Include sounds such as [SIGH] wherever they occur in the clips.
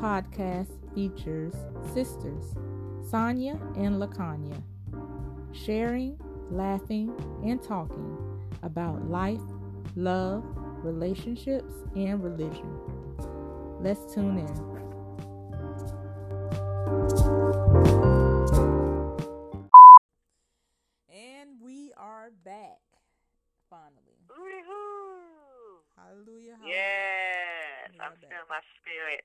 podcast features sisters, Sonia and La'Conya, sharing, laughing, and talking about life, love, relationships, and religion. Let's tune in. And we are back finally. Hallelujah. hallelujah. Yes, I'm back. feeling my spirit.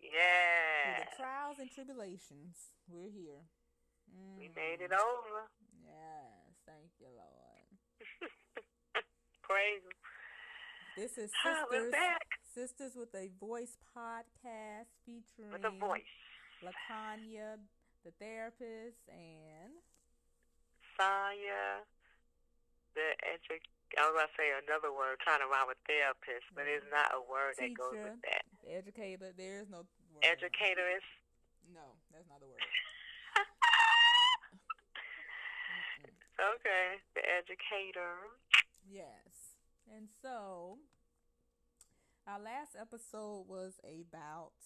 Through Yes, the trials and tribulations, we're here. we made it Mm. over. Yes, thank you, Lord. [LAUGHS] Praise Him. This is Sisters back Sisters with a Voice podcast featuring with a voice. La'Conya, the therapist, and Saya, the educator. I was about to say another word, trying to rhyme with therapist, but it's not a word that goes with that. educator. There is no word. No, that's not the word. [LAUGHS] Okay, the educator. Yes. And so, our last episode was about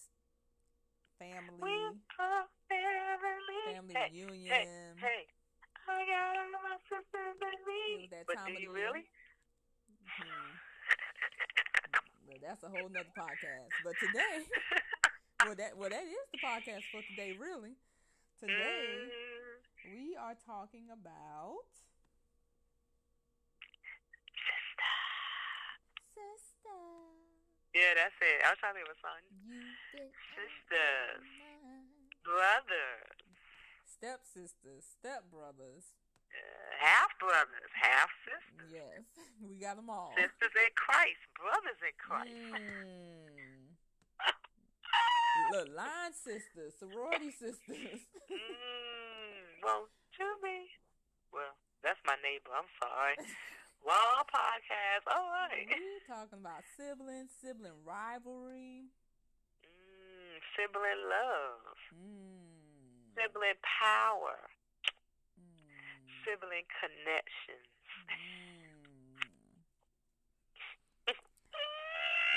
family, We're family. family hey, reunion. Hey, hey, I got all my sisters and me. that But time do you year. really? Mhm. Well, that's a whole nother podcast. But today, [LAUGHS] well, that well, that is the podcast for today. Really, today Mm, we are talking about sister. yeah, that's it. I was trying to think of a song. Sisters. Brothers, stepsisters, stepbrothers. uh, half brothers, half sisters, Yes, [LAUGHS] we got them all. sisters in Christ, brothers in Christ. Mm. Look, line sisters, sorority sisters. [LAUGHS] Mm, well, to me, well, that's my neighbor. I'm sorry. Wrong podcast. All right. we talking about siblings, sibling rivalry. Mm, sibling love, Mm. sibling power, Mm. sibling connections. Mm.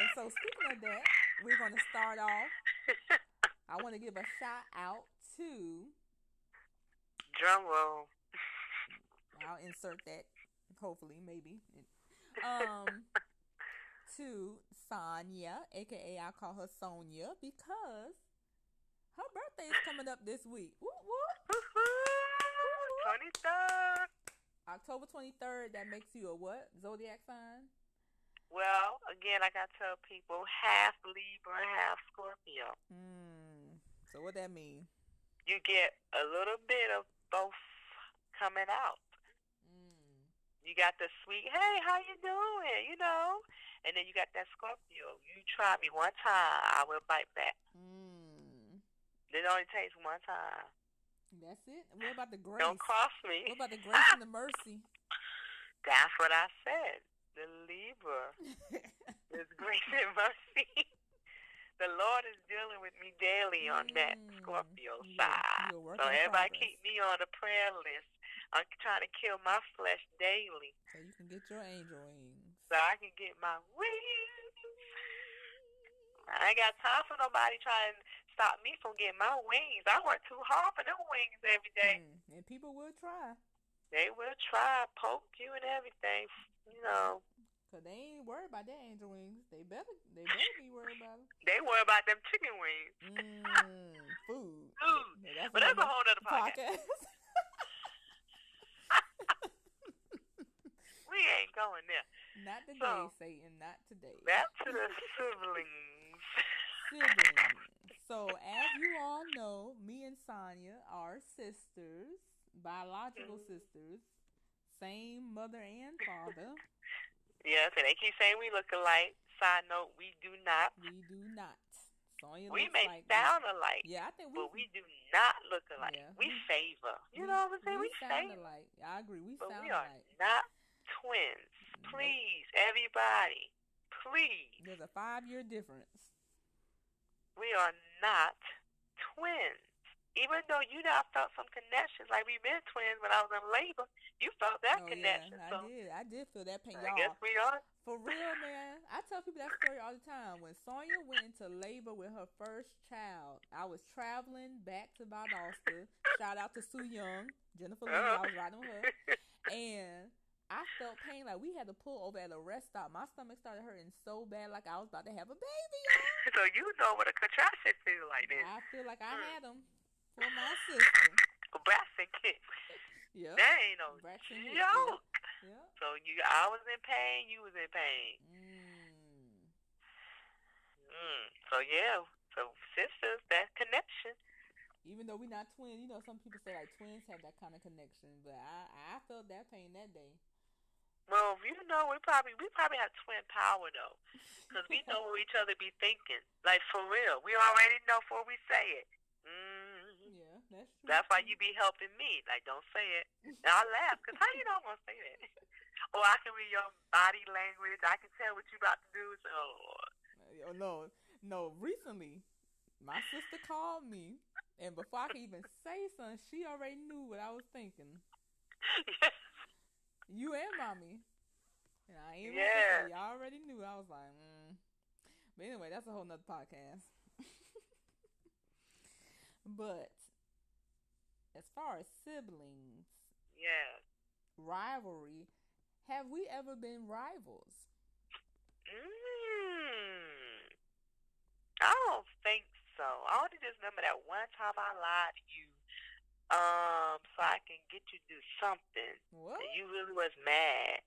And so, speaking of that, we're going to start off. I want to give a shout out to, Drum roll. I'll insert that, hopefully, maybe. Um, to Sonia, aka I call her Sonia, because her birthday is coming up this week. Whoop, whoop. Twenty third. October 23rd, that makes you a what? Zodiac sign? Well, again, like I tell people, half Libra, half Scorpio. Hmm. So, what that mean? You get a little bit of both coming out. Mm. You got the sweet, hey, how you doing? You know, and then you got that Scorpio. You try me one time, I will bite back. Mm. It only takes one time. That's it. What about the grace? Don't cross me. What about the grace and the mercy? [LAUGHS] That's what I said. The Libra is grace and mercy. the Lord is dealing with me daily on that Mm. Scorpio side. So everybody progress. keep me on the prayer list. I'm trying to kill my flesh daily So you can get your angel wings. so I can get my wings. I ain't got time for nobody trying to stop me from getting my wings. I work too hard for them wings every day. Mm. And people will try. They will try, poke you and everything. Know, Cause they ain't worried about their angel wings. They better, they better be worried about them. they worry about them chicken wings. Mm, [LAUGHS] food. Food. Yeah, But that's a whole other podcast. podcast. [LAUGHS] We ain't going there. not today, So- Satan. Not today. Back to the siblings. siblings. So, as you all know, me and Sonia are sisters, biological Mhm. sisters, same mother and father. [LAUGHS] Yes, and they keep saying we look alike. Side note, we do not. We do not. Sonia We may like sound alike, Yeah, I think we. but we do not look alike. Yeah, we we- favor. You know what I'm saying? We, sound favor. alike. I agree. We But sound we are alike. not twins. Nope. Please, everybody, please. There's a five year difference. We are not twins. Even though you now felt some connections, like we've been twins when I was in labor, you felt that oh connection. yeah, I did. I did feel that pain, I guess y'all. we are. For real, man. I tell people that story all the time. When Sonia went into labor with her first child, I was traveling back to Valdosta. Shout out to Sue Young, Jennifer Lee. I was riding with her, and I felt pain. Like we had to pull over at a rest stop. My stomach started hurting so bad, like I was about to have a baby. y'all. [LAUGHS] so you know what a contraction feel like then. I feel like I Mm. had them for my sister. Braxton kick. Yep. That ain't no Braxton Hicks, joke. Yep. So you, I was in pain. You was in pain. Mm. Mm. So yeah. So sisters, that connection. Even though we're not twins, you know, some people say like twins have that kind of connection, but I, I felt that pain that day. Well, you know, we probably we probably have twin power though, because we [LAUGHS] know what each other be thinking. Like for real, we already know before we say it. That's why you be helping me. Like, don't say it. And I laugh because how you know I'm gonna say that? [LAUGHS] or I can read your body language. I can tell what you about to do. So, Oh, no, no. Recently, my sister called me, and before I could even say something, she already knew what I was thinking. yes. [LAUGHS] You and mommy. And I ain't Yeah. yeah. Y'all already knew. I was like, mm. But anyway, that's a whole nother podcast. [LAUGHS] but as far as siblings, Yes. rivalry, have we ever been rivals? Mm. I don't think so. I only just remember that one time I lied to you, um, so I can get you to do something. What? And you really was mad.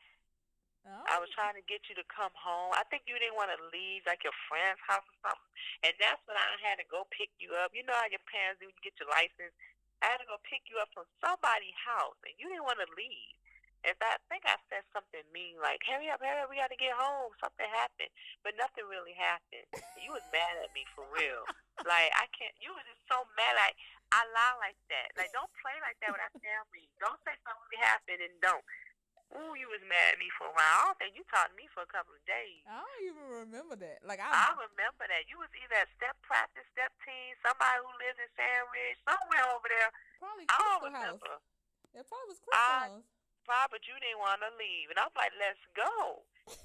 Oh. I was trying to get you to come home. I think you didn't want to leave, like your friend's house or something. And that's when I had to go pick you up. You know how your parents do when you get your license. I had to go pick you up from somebody's house, and you didn't want to leave. In fact, I think I said something mean like, hurry up, hurry up, we got to get home. Something happened. But nothing really happened. You was mad at me for real. Like, I can't, you was just so mad. Like, I lie like that. Like, don't play like that with our family. Don't say something happened and don't. Ooh, you was mad at me for a while. I don't think you talked to me for a couple of days. I don't even remember that. Like I I, remember that. You was either at step practice, step team, somebody who lives in Sandridge, somewhere over there. probably I don't Crystal House. remember. It probably was Crystal I- House. Probably, but you didn't want to leave. And I'm like, let's go. [LAUGHS]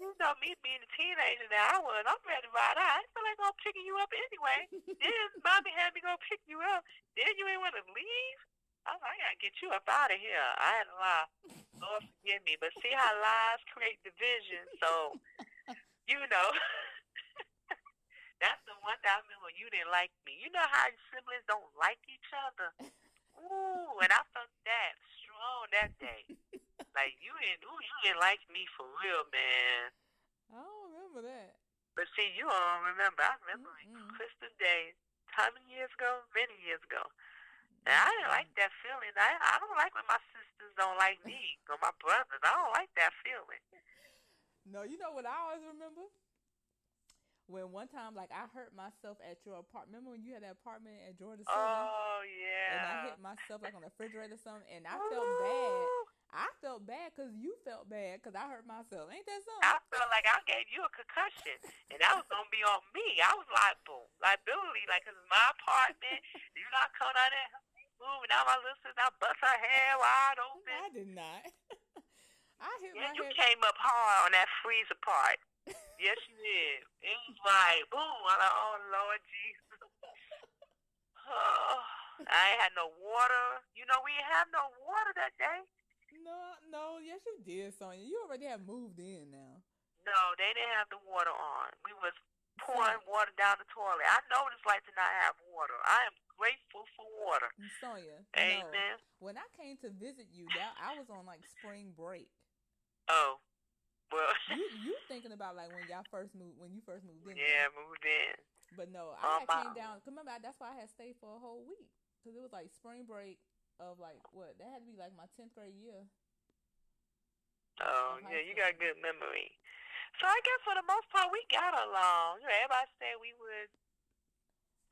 You know me being a teenager that I was, I'm ready to ride out. I feel like I'm picking you up anyway. [LAUGHS] then mommy had me go pick you up. Then you ain't want to leave. I was like, I gotta get you up out of here. I had to lie. Lord forgive me. But see how lies create division. So, you know, [LAUGHS] that's the one that I remember you didn't like me. You know how siblings don't like each other. Ooh, and I felt that strong that day. Like you didn't, ooh, you didn't like me for real, man. I don't remember that. But see, you don't remember. I remember Mm-mm. Christmas Day, how many years ago? Many years ago. I didn't like that feeling. I I don't like when my sisters don't like me or my brothers. I don't like that feeling. No, you know what I always remember? When one time, like, I hurt myself at your apartment. Remember when you had that apartment at Georgia City? Oh yeah. and I hit myself, like, on the refrigerator or something, and I felt bad. I felt bad because you felt bad because I hurt myself. Ain't that something? I felt like I gave you a concussion, and that was gonna be on me. I was liable, liability, like 'cause it's my apartment. You not coming out there moving out my listeners. I bust her hair wide open. I did not. [LAUGHS] I hit Yeah, my you head. came up hard on that freezer part. yes, you did. It was like boom. I'm like, oh Lord Jesus. Oh, [LAUGHS] [SIGHS] I ain't had no water. You know, we ain't have no water that day. No, no, yes, you did, Sonia. You already have moved in now. No, they didn't have the water on. We was pouring water down the toilet. I know what it's like to not have water. I am grateful for water. Sonia, no. Amen. When I came to visit you, that I was on like spring break. Oh, well, [LAUGHS] You you thinking about like when y'all first moved when you first moved in? yeah, moved in. But no, I um, had came down Remember, that's why I had stayed for a whole week because it was like spring break of like what? That had to be like my tenth grade year. Oh, yeah, you got good memory. So I guess for the most part we got along. You know, everybody said we would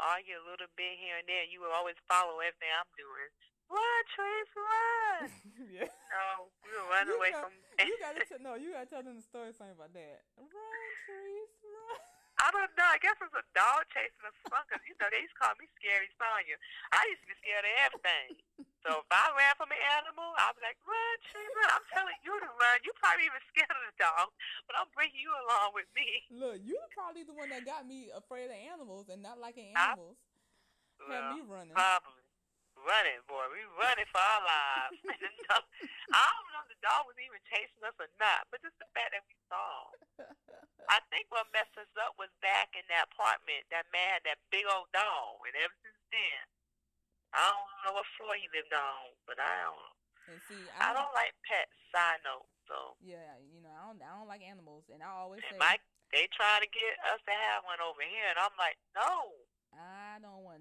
argue a little bit here and there. You will always follow everything I'm doing. Run, Trace, run! [LAUGHS] yeah, no, we would run You away got- from. you gotta [LAUGHS] t- no, you gotta tell them the story something about that. Run, trees, run. I don't know. I guess it's a dog chasing us because you know they used to call me Scary Sonia. I used to be scared of everything. so if I ran from an animal, I'd be like, run, run. I'm telling you to run. You probably even scared of the dog, but I'm bringing you along with me. Look, you're probably the one that got me afraid of animals and not liking animals. I, well, Had me running. Probably running, boy. We running for our lives. [LAUGHS] I don't know if the dog was even chasing us or not, but just the fact that we saw. [LAUGHS] I think what messed us up was back in that apartment, that man, that big old dog, and ever since then, I don't know what floor he lived on, but I don't. And see, I, I don't like pets. Side note, so yeah, you know, I don't, I don't like animals, and I always and say, Mike, they try to get us to have one over here, and I'm like, no.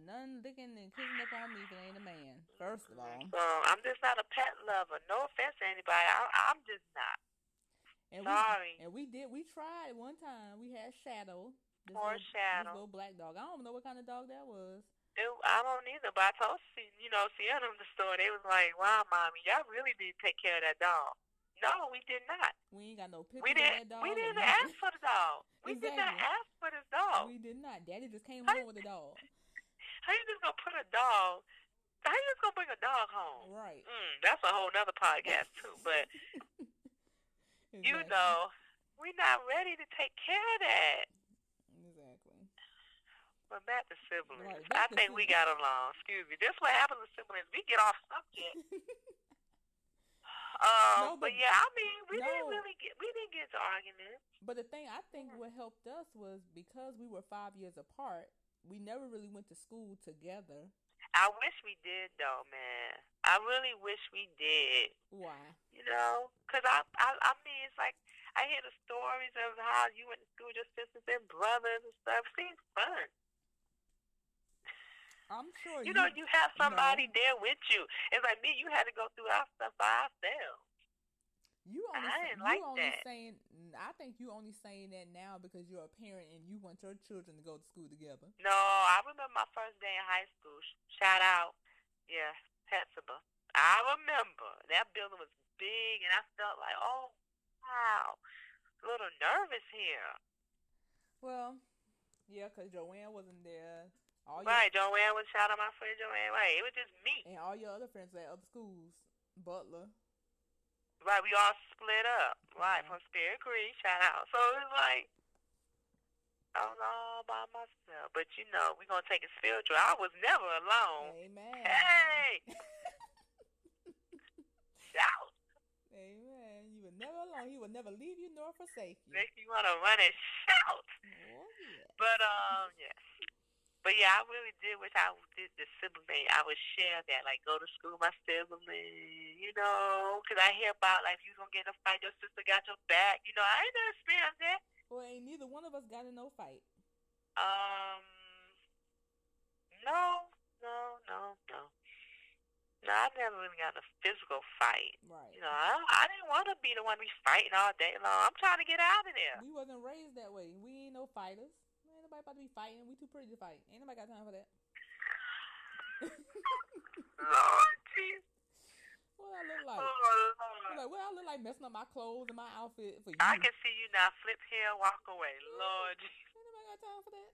None licking and kissing up on me if it ain't a man. First of all, so I'm just not a pet lover. No offense to anybody. I, I'm just not. And Sorry. We, and we did. We tried one time. We had Shadow. This Poor little, Shadow. This little black dog. I don't know what kind of dog that was. It, I don't either. But I told you know Sienna the store. They was like, "Wow, mommy, y'all really did take care of that dog." No, we did not. We ain't got no picture we didn't, of that dog. We didn't ask for the dog. We exactly. did not ask for this dog. We did not. Daddy just came home with a dog. How you just gonna put a dog? How you just gonna bring a dog home? Right. Mm, that's a whole nother podcast too. But [LAUGHS] exactly. you know, we're not ready to take care of that. Exactly. But back to siblings. Right, back I think siblings. we got along. Excuse me. This what happens with siblings. We get off subject. [LAUGHS] Um, no, but, but, yeah, I mean, we no. didn't really get we didn't get into arguments. But the thing I think what helped us was because we were five years apart. We never really went to school together. I wish we did, though, man. I really wish we did. Why? You know, because I, I, I mean, it's like I hear the stories of how you went to school with your sisters and brothers and stuff. It seems fun. I'm sure. You, you know, you have somebody there with you. It's like me. You had to go through our stuff by ourselves. You only, I didn't you like only that. saying. I think you only saying that now because you're a parent and you want your children to go to school together. No, I remember my first day in high school. Shout out, yeah, Hephzibah. I remember that building was big, and I felt like, oh wow, a little nervous here. Well, yeah, because Joanne wasn't there. All right, your, Joanne was shout out my friend Joanne. Right, it was just me and all your other friends at other schools, Butler. Right, we all split up. Right, yeah. from Spirit Creek, shout out. So it's like I was all by myself. But you know, we're gonna take it spiritual. I was never alone. Amen. Hey [LAUGHS] Shout. Amen. You were never alone. He will never leave you nor forsake you. Make you wanna run and shout. Oh, yeah. But um yes. But yeah, I really did wish I did the sibling. I would share that, like go to school with my sibling, you know, because I hear about like you gonna get in a fight, your sister got your back. You know, I ain't never experienced that. Well, ain't neither one of us got in no fight. Um, no, no, no, no. No, I never even got a physical fight. Right. You know, I, I didn't want to be the one to be fighting all day long. I'm trying to get out of there. We wasn't raised that way. We ain't no fighters Ain't nobody about to be fighting. We too pretty to fight. Ain't nobody got time for that. [LAUGHS] Lord [LAUGHS] Jesus. What I look like? Oh, like, what I look like messing up my clothes and my outfit for you. I can see you now. Flip here, walk away. Lord. Ain't got time for that.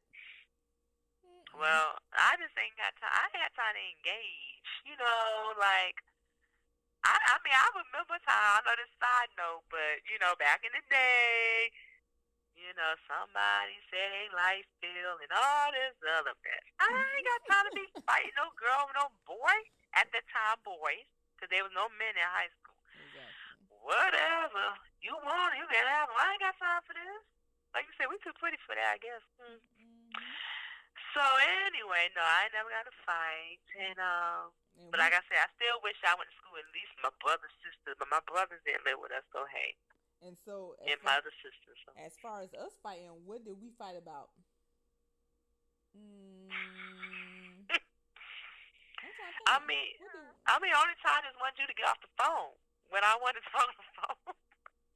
Mm-mm. Well, I just ain't got time. I had time to engage. You know, like I, I mean, I remember time. I know this side note, but you know, back in the day, you know, somebody said they life bill and all this other mess. I ain't got time to be [LAUGHS] fighting no girl no boy at the time, boys, because there was no men in high school. Exactly. Whatever you want, you can have. Them. I ain't got time for this. Like you said, we too pretty for that, I guess. Mm. Mm-hmm. So anyway, no, I never got a fight, and um. but like I said, I still wish I went to school with at least my brother, sister. But my brothers didn't live with us, so hey. And so, and my other sisters. So. As far as us fighting, what did we fight about? Mm, I mean, I mean, only time is wanted you to get off the phone when I wanted to talk on the phone.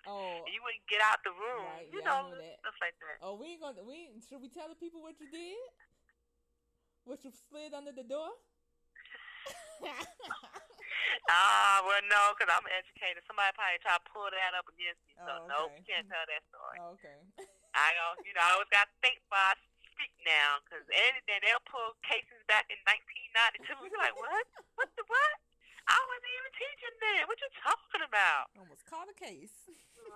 Oh, [LAUGHS] you wouldn't get out the room. Right, you yeah, know, know stuff like that. Oh, we ain't gonna. We should we tell the people what you did? What you slid under the door? [LAUGHS] Ah, well, no, because I'm educated. Somebody probably try to pull that up against me. So, Oh, no, okay. can't tell that story. okay. I go, you know, I always got to think before I now, because anything, they'll pull cases back in 1992. You're like, what? What the what? I wasn't even teaching then. What you talking about? Almost caught a case.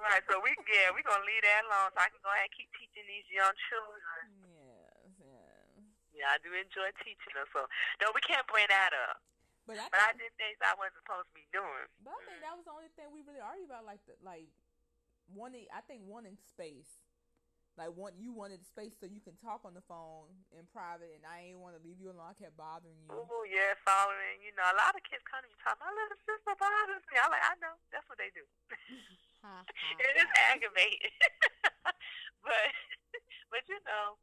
Right, so we, yeah, we're going to leave that alone so I can go ahead and keep teaching these young children. Yes, yeah. Yeah, I do enjoy teaching them. So, no, we can't bring that up. But I But I did things I wasn't supposed to be doing. but I think that was the only thing we really argued about, like the like wanting. I think wanting space, like want you wanted space so you can talk on the phone in private, and I ain't want to leave you alone. I kept bothering you. Oh, yeah, following. You know, a lot of kids come to me talking, my little sister bothers me. I'm like, I know. That's what they do. [LAUGHS] Ha, [LAUGHS] ha, it is aggravating. [LAUGHS] but, but you know,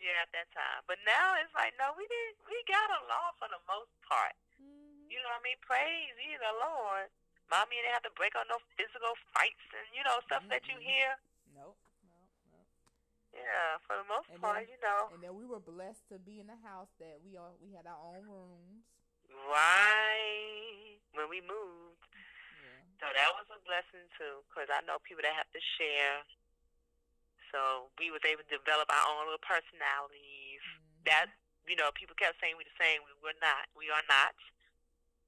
yeah, at that time. But now it's like, no, we didn't, we got along for the most part. Mhm. You know what I mean? Praise ye the Lord. Mommy didn't have to break out no physical fights and, you know, stuff that you hear. Yeah, for the most And part, then- you know. And then we were blessed to be in a house that we all we had our own rooms. Right. When we moved. Yeah. So that was a blessing too, because I know people that have to share. So we was able to develop our own little personalities. Mhm. That you know, people kept saying we the same. We were not. We are not.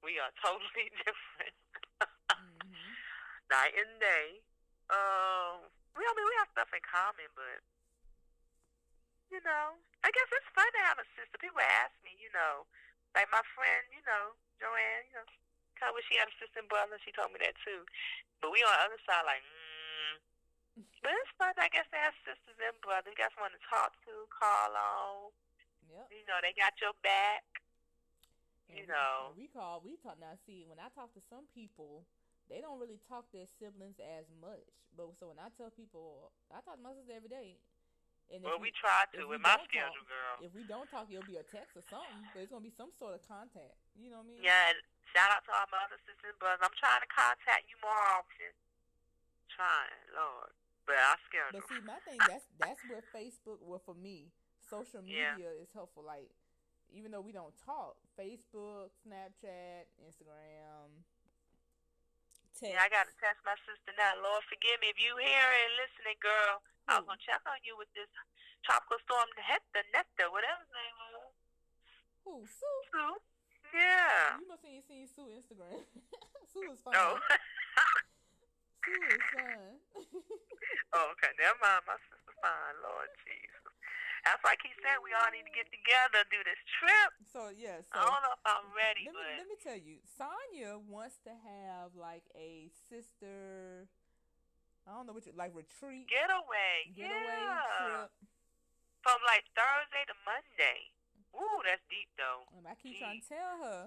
We are [LAUGHS] totally different. Mhm. [LAUGHS] Night and day. Um, we I mean we have stuff in common, but you know, I guess it's fun to have a sister. People ask me, you know, like my friend, you know, Joanne, you know, kind of wish she had a sister and brother. She told me that too. But we on the other side, like, mm. But it's fun, I guess, to have sisters and brothers. You got someone to talk to, call on. Yep. You know, they got your back. And You we- know. we call we talk now. See, when I talk to some people, they don't really talk their siblings as much. But so when I tell people, I talk to my sister every day. And Well, we, we try to with my schedule, talk- girl. if we don't talk, it'll be a text or something. But it's gonna be some sort of contact. You know what I mean? Yeah, and shout out to all my other sisters but. I'm trying to contact you more often. Trying, Lord. But I schedule. But see, my thing [LAUGHS] that's that's where Facebook, well, for me, social Yeah. media is helpful. Like, even though we don't talk, Facebook, Snapchat, Instagram, text. Yeah, I got to text my sister now. Lord, forgive me if you hear and listening, girl. I was hmm. gonna check on you with this tropical storm, Nectar, Nectar, whatever his name was. Who? Sue? Sue. Yeah. Oh, you must have seen Sue Instagram. [LAUGHS] Sue is fine. Oh. [LAUGHS] Sue is fine. [LAUGHS] oh, okay. Never mind. My sister fine. Lord Jesus. That's why I keep saying we all need to get together, do this trip. so yeah, so I don't know if I'm ready, let me let me tell you, Sonia wants to have like a sister. I don't know what you like retreat, getaway. getaway yeah. trip. From like Thursday to Monday. Ooh, that's deep though. And I keep trying to tell her.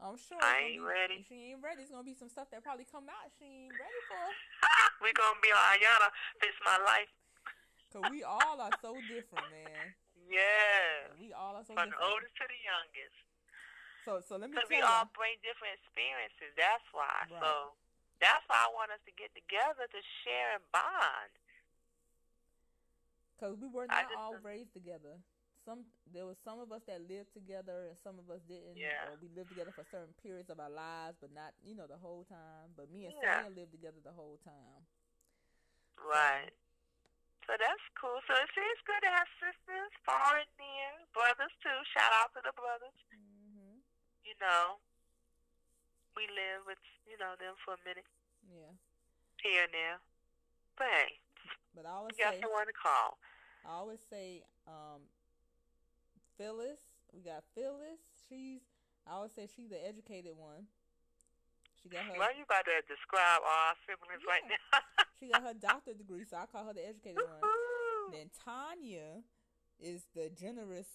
I'm sure I ain't be- ready. She ain't ready, it's gonna be some stuff that probably come out she ain't ready for. [LAUGHS] we gonna be like, Iyanla, fix my life. [LAUGHS] Cause we all are so different, man. Yeah. We all are so different. From the oldest to the youngest. So so let me Because we you. all bring different experiences. That's why. Right. So that's why I want us to get together to share and bond. Cause we were not just all raised together. Some there was some of us that lived together, and some of us didn't. Yeah. We lived together for certain periods of our lives, but not you know the whole time. But me and Yeah. Sonia lived together the whole time. Right. So that's cool. So it's, it's good to have sisters, far and near, brothers too. Shout out to the brothers. hmm You know, we live with you know them for a minute Yeah. here and there. But hey, But I always you got say, someone to call. I always say, um, Phyllis. We got Phyllis. She's. I always say she's the educated one. She got her. Well, you about to describe our siblings right now. [LAUGHS] She got her doctorate degree, so I call her the educated one. Then Tanya is the generous,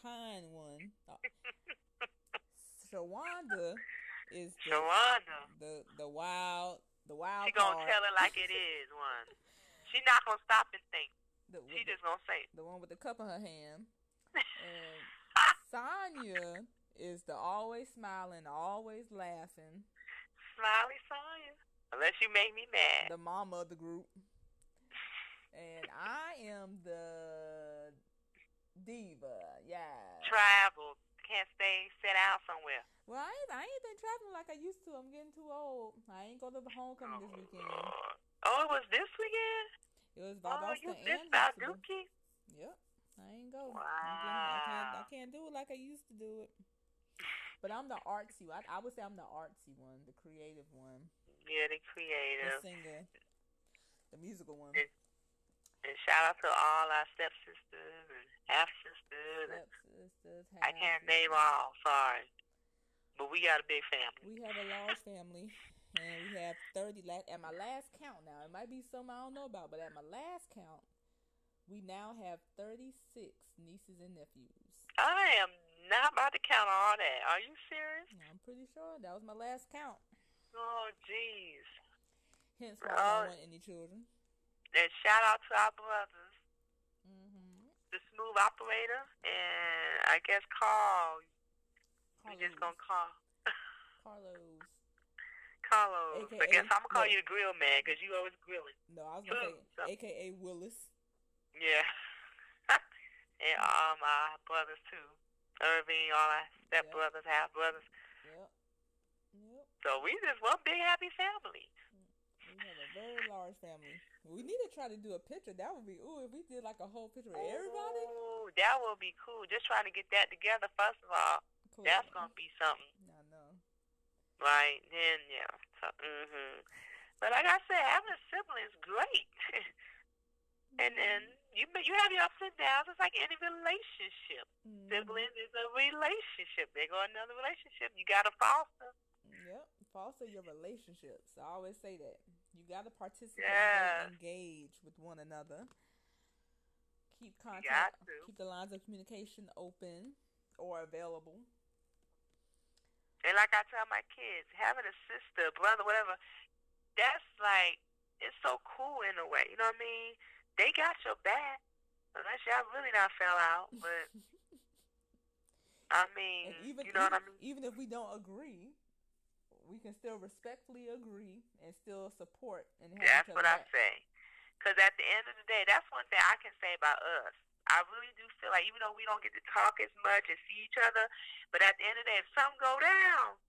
kind one. [LAUGHS] Shawanda is the, Shawana. the the wild the wild She gonna card. tell it like it [LAUGHS] is, one. She not gonna stop and think. the, She just gonna say, the one with the cup in her hand. [LAUGHS] And Sonia is the always smiling, always laughing, "Smiley Sonia." Unless you make me mad. the mama of the group. And I am the diva. Yeah. Travel. Can't stay sit down somewhere. Well, I ain't, I ain't been traveling like I used to. I'm getting too old. I ain't go to the homecoming this oh, weekend. Lord. Oh, it was this weekend. It was Oh, Valdosta you and. Balduki. Yep. I ain't go. I'm I can't. I can't do it like I used to do it. But I'm the artsy. I, I would say I'm the artsy one, the creative one, Yeah, the creative. the singer, the musical one. It- And shout out to all our stepsisters and half sisters. and Stepsisters, I can't name all. Sorry, but we got a big family. We have a large family, and we have thirty. La- at my last count, now it might be some I don't know about, but at my last count, we now have thirty-six nieces and nephews. I am not about to count all that. Are you serious? I'm pretty sure that was my last count. Oh, jeez. Hence why I Oh. don't want any children. And shout out to our brothers, Mm-hmm. the smooth operator, and I guess Carl. We just gonna call Carlos. Carlos. I guess I'm gonna call look. you the grill man because you always grilling. No, I was gonna Boom. So- AKA Willis. Yeah. [LAUGHS] and all my brothers too. Irving, all our step brothers, half brothers. Yep. Yep. So we just one big happy family. We have a very large family. We need to try to do a picture. That would be ooh if we did like a whole picture of everybody. Ooh, that would be cool. Just trying to get that together first of all. Cool. That's gonna be something, I know. right? Then yeah. So mhm. But like I said, having a sibling is great. [LAUGHS] and then you you have your ups and downs. It's like any relationship. Mhm. Siblings is a relationship. They go another relationship. You gotta foster. Yep. Foster your relationships. I always say that. You got to participate Yes. and engage with one another. Keep contact. Keep the lines of communication open or available. And like I tell my kids, having a sister, brother, whatever, that's like it's so cool in a way. You know what I mean? They got your back. Unless y'all really not fell out, but [LAUGHS] I mean, and even you know even, what I mean? even if we don't agree, we can still respectfully agree and still support and have That's each what other I say. Because at the end of the day, that's one thing I can say about us. I really do feel like even though we don't get to talk as much and see each other, but at the end of the day, if something go down,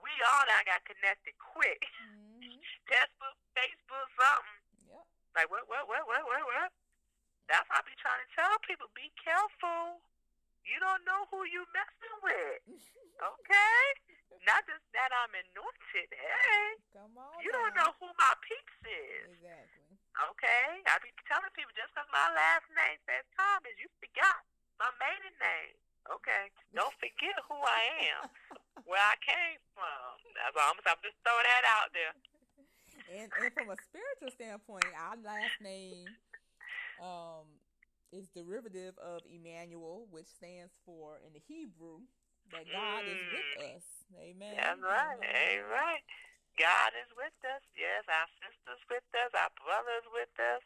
we all now got connected quick. [LAUGHS] hmm Facebook, Facebook, something. Yep. Like what, what, what, what, what, what? That's why I be trying to tell people: be careful. You don't know who you messing with. [LAUGHS] Okay? Not just that I'm anointed. Hey, Come on. you don't know who my peeps is. Exactly. Okay? I be telling people just because my last name says Thomas, you forgot my maiden name. Okay? Don't forget who I am, [LAUGHS] where I came from. That's all I'm, I'm just throwing that out there. And and from a spiritual standpoint, our last name um is derivative of Emmanuel, which stands for in the Hebrew that God is with Mm. us. Amen. That's right. Amen. God is with us. Yes, our sisters with us, our brothers with us.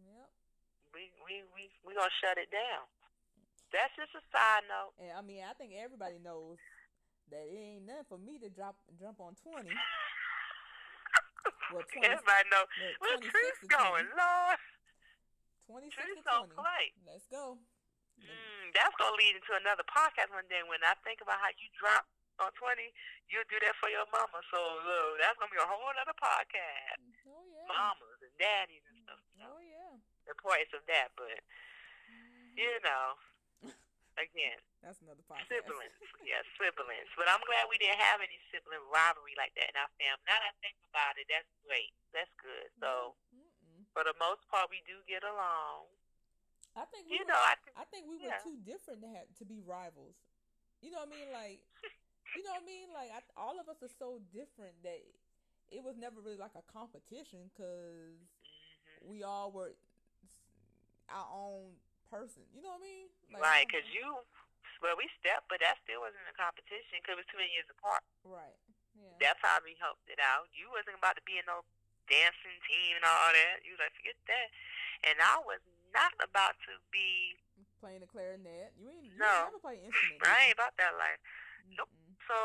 Yep. We we we we gonna shut it down. That's just a side note. And I mean, I think everybody knows that it ain't nothing for me to drop jump on twenty. Well, 20, Everybody know look, where 26 Tree's to going, 20. Lord. 26 Tree's to 20. play. Let's go. Mm, that's gonna lead into another podcast one day. When I think about how you drop on twenty, you'll do that for your mama. So look, that's gonna be a whole other podcast. Oh yeah. Mamas and daddies and stuff. So, Oh yeah. the importance of that, but Mhm. you know, [LAUGHS] again. That's another podcast. Siblings, yeah, siblings. But I'm glad we didn't have any sibling rivalry like that in our family. Now that I think about it, that's great. That's good. So Mm-mm. for the most part, we do get along. I think we You were, know, I think I think we were yeah. too different to have to be rivals. You know what I mean? Like, [LAUGHS] you know what I mean? Like, I, all of us are so different that it was never really like a competition because mhm. we all were our own person. You know what I mean? Like, right, because you, well, we stepped, but that still wasn't a competition because it was too many years apart. right. Yeah. That's how we helped it out. You wasn't about to be in no dancing team and all that. You was like, forget that. And I was not about to be, Playing the clarinet. You ain't, you No. ain't never play instrument. I ain't about that life. nope. So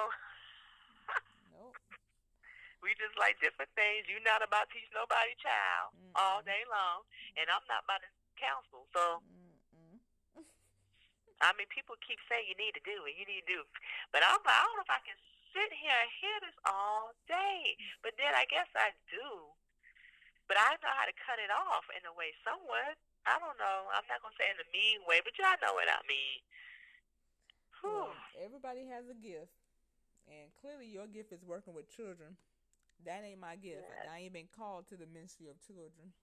Nope. [LAUGHS] we just like different things. You're not about to teach nobody child all Mm-mm. day long, and I'm not about to counsel. So Mm-mm. [LAUGHS] I mean, people keep saying you need to do it, you need to do, it. but I'm like, I don't know if I can sit here and hear this all day. But then I guess I do. But I know how to cut it off in a way, somewhat. I don't know. I'm not gonna say in a mean way, but y'all know what I mean. Well, everybody has a gift, and clearly your gift is working with children. That ain't my gift. Yeah. I ain't been called to the ministry of children.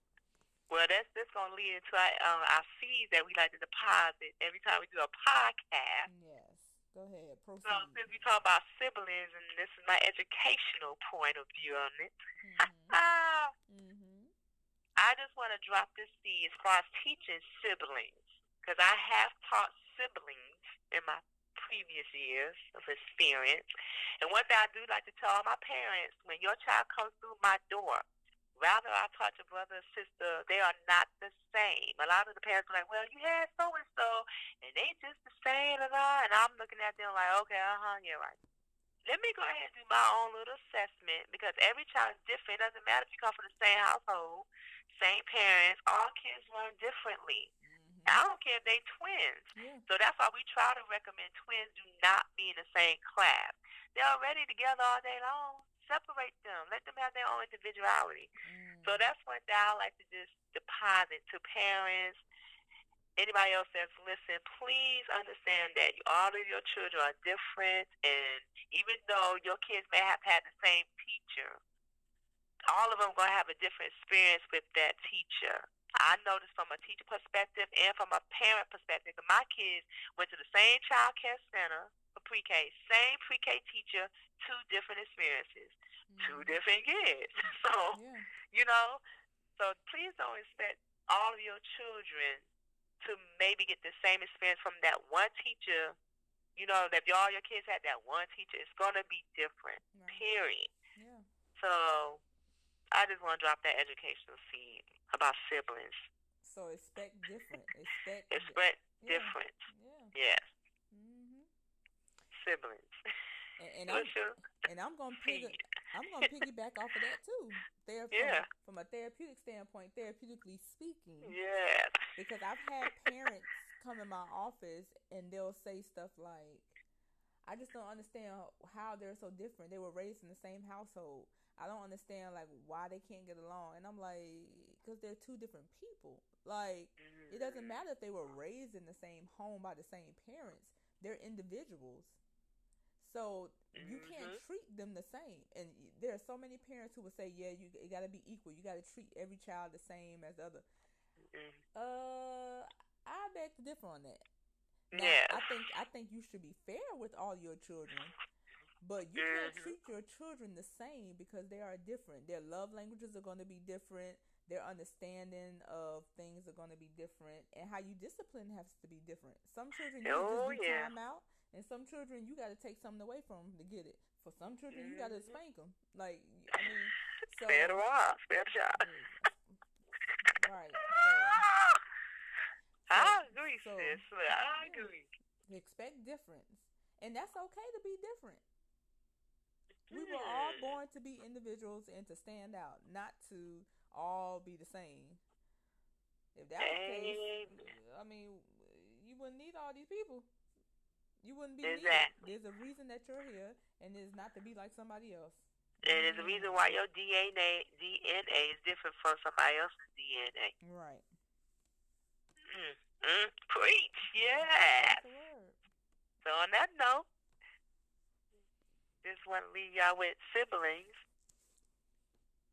Well, that's that's gonna lead into our, um, our fees that we like to deposit every time we do a podcast. Yes. Go ahead. Proceed. So since we talk about siblings, and this is my educational point of view on it, mm-hmm. [LAUGHS] Mm-hmm. I just want to drop this seed as far as teaching siblings, because I have taught siblings in my previous years of experience. And one thing I do like to tell all my parents, when your child comes through my door, rather I taught your brother or sister, they are not the same. A lot of the parents are like, well, you had so-and-so, and they just the same, and, and I'm looking at them like, okay, uh-huh, you're right. Let me go ahead and do my own little assessment because every child is different. It doesn't matter if you come from the same household, same parents. All kids learn differently. I don't care if they twins. Yeah. So that's why we try to recommend twins do not be in the same class. They're already together all day long. Separate them. Let them have their own individuality. Mm. So that's one thing I like to just deposit to parents, anybody else that's listening. Please understand that all of your children are different, and even though your kids may have had the same teacher, all of them going to have a different experience with that teacher. I noticed from a teacher perspective and from a parent perspective, that my kids went to the same child care center for pre-K, same pre-K teacher, two different experiences, two Mhm. different kids. [LAUGHS] So, Yeah. you know, so please don't expect all of your children to maybe get the same experience from that one teacher. You know, that if all your kids had that one teacher, it's going to be different, Right. period. Yeah. So I just want to drop that educational seed about siblings. So expect different. Expect. [LAUGHS] Expect yeah. difference. Yeah. Yes, Mm-hmm. siblings. And, and I'm your and I'm gonna [LAUGHS] piggy. I'm gonna piggyback off of that too. There, Yeah. from a therapeutic standpoint, therapeutically speaking, Yes. because I've had [LAUGHS] parents come in my office and they'll say stuff like, "I just don't understand how they're so different. They were raised in the same household. I don't understand like why they can't get along." And I'm like, "Because they're two different people. Like, it doesn't matter if they were raised in the same home by the same parents. They're individuals. So you can't Mhm. treat them the same. And there are so many parents who will say, "Yeah, you, you got to be equal. You got to treat every child the same as the other." Mm. Uh, I beg to differ on that. Now, Yes. I think I think you should be fair with all your children, but you can't treat your children the same because they are different. Their love languages are going to be different. Their understanding of things are going to be different, and how you discipline has to be different. Some children you Oh, just do yeah. time out, and some children you got to take something away from 'em to get it. For some children, you got to mm-hmm. spank them. Like I mean, [LAUGHS] so Spare the rod, spare the child. right. So. [LAUGHS] I agree, so- sis. I agree. expect difference and that's okay to be different we were all born to be individuals and to stand out not to all be the same if that was the case i mean you wouldn't need all these people you wouldn't be needed there's a reason that you're here and it's not to be like somebody else And there's a reason why your DNA DNA is different from somebody else's DNA. right Mm. Mm. Preach, yes. that's the word So on that note, just want to leave y'all with siblings.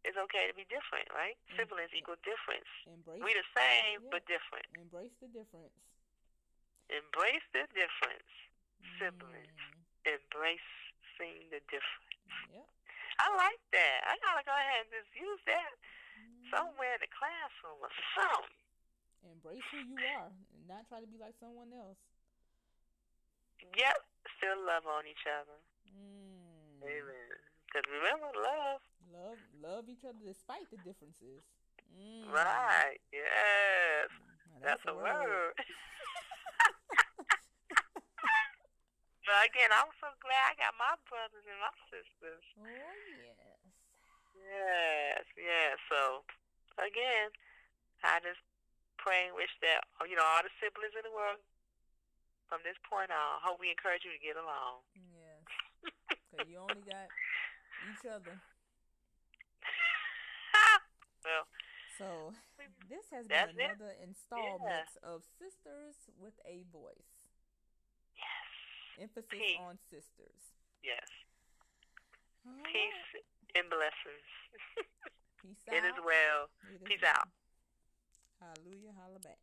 It's okay to be different, right? Mm. Siblings equal difference. embrace We the same, Yeah. but different. embrace the difference Embrace the difference. Siblings. Mm, Embracing the difference. yep I like that. I gotta go ahead and just use that Mm. somewhere in the classroom or something. Embrace who you are and not try to be like someone else. Yep, still love on each other. Mm. Amen. Because remember, love. Love love each other despite the differences. Mm. Right. Yes. Now, That's a word. [LAUGHS] [LAUGHS] but again, I'm so glad I got my brothers and my sisters. Oh yes. Yes, yes. So, again, I just pray and wish that, you know, all the siblings in the world from this point on. Hope we encourage you to get along. Yes. Because you only got each other. Well, So this has been it. another installment of Sisters with a Voice. yes, Emphasis Peace. on sisters. yes. All right. Peace and blessings. [LAUGHS] Peace out. [LAUGHS] it is well. It is Peace well. out. Hallelujah. Holla back.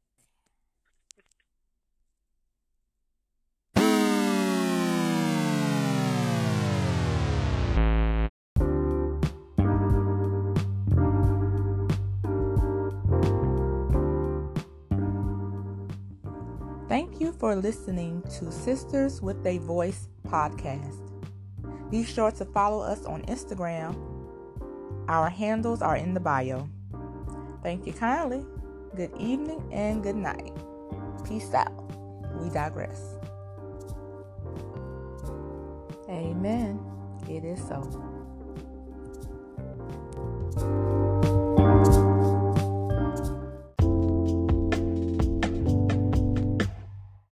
You for listening to Sisters with a Voice podcast. Be sure to follow us on Instagram. Our handles are in the bio. Thank you kindly. Good evening and good night. Peace out. We digress. Amen. It is so.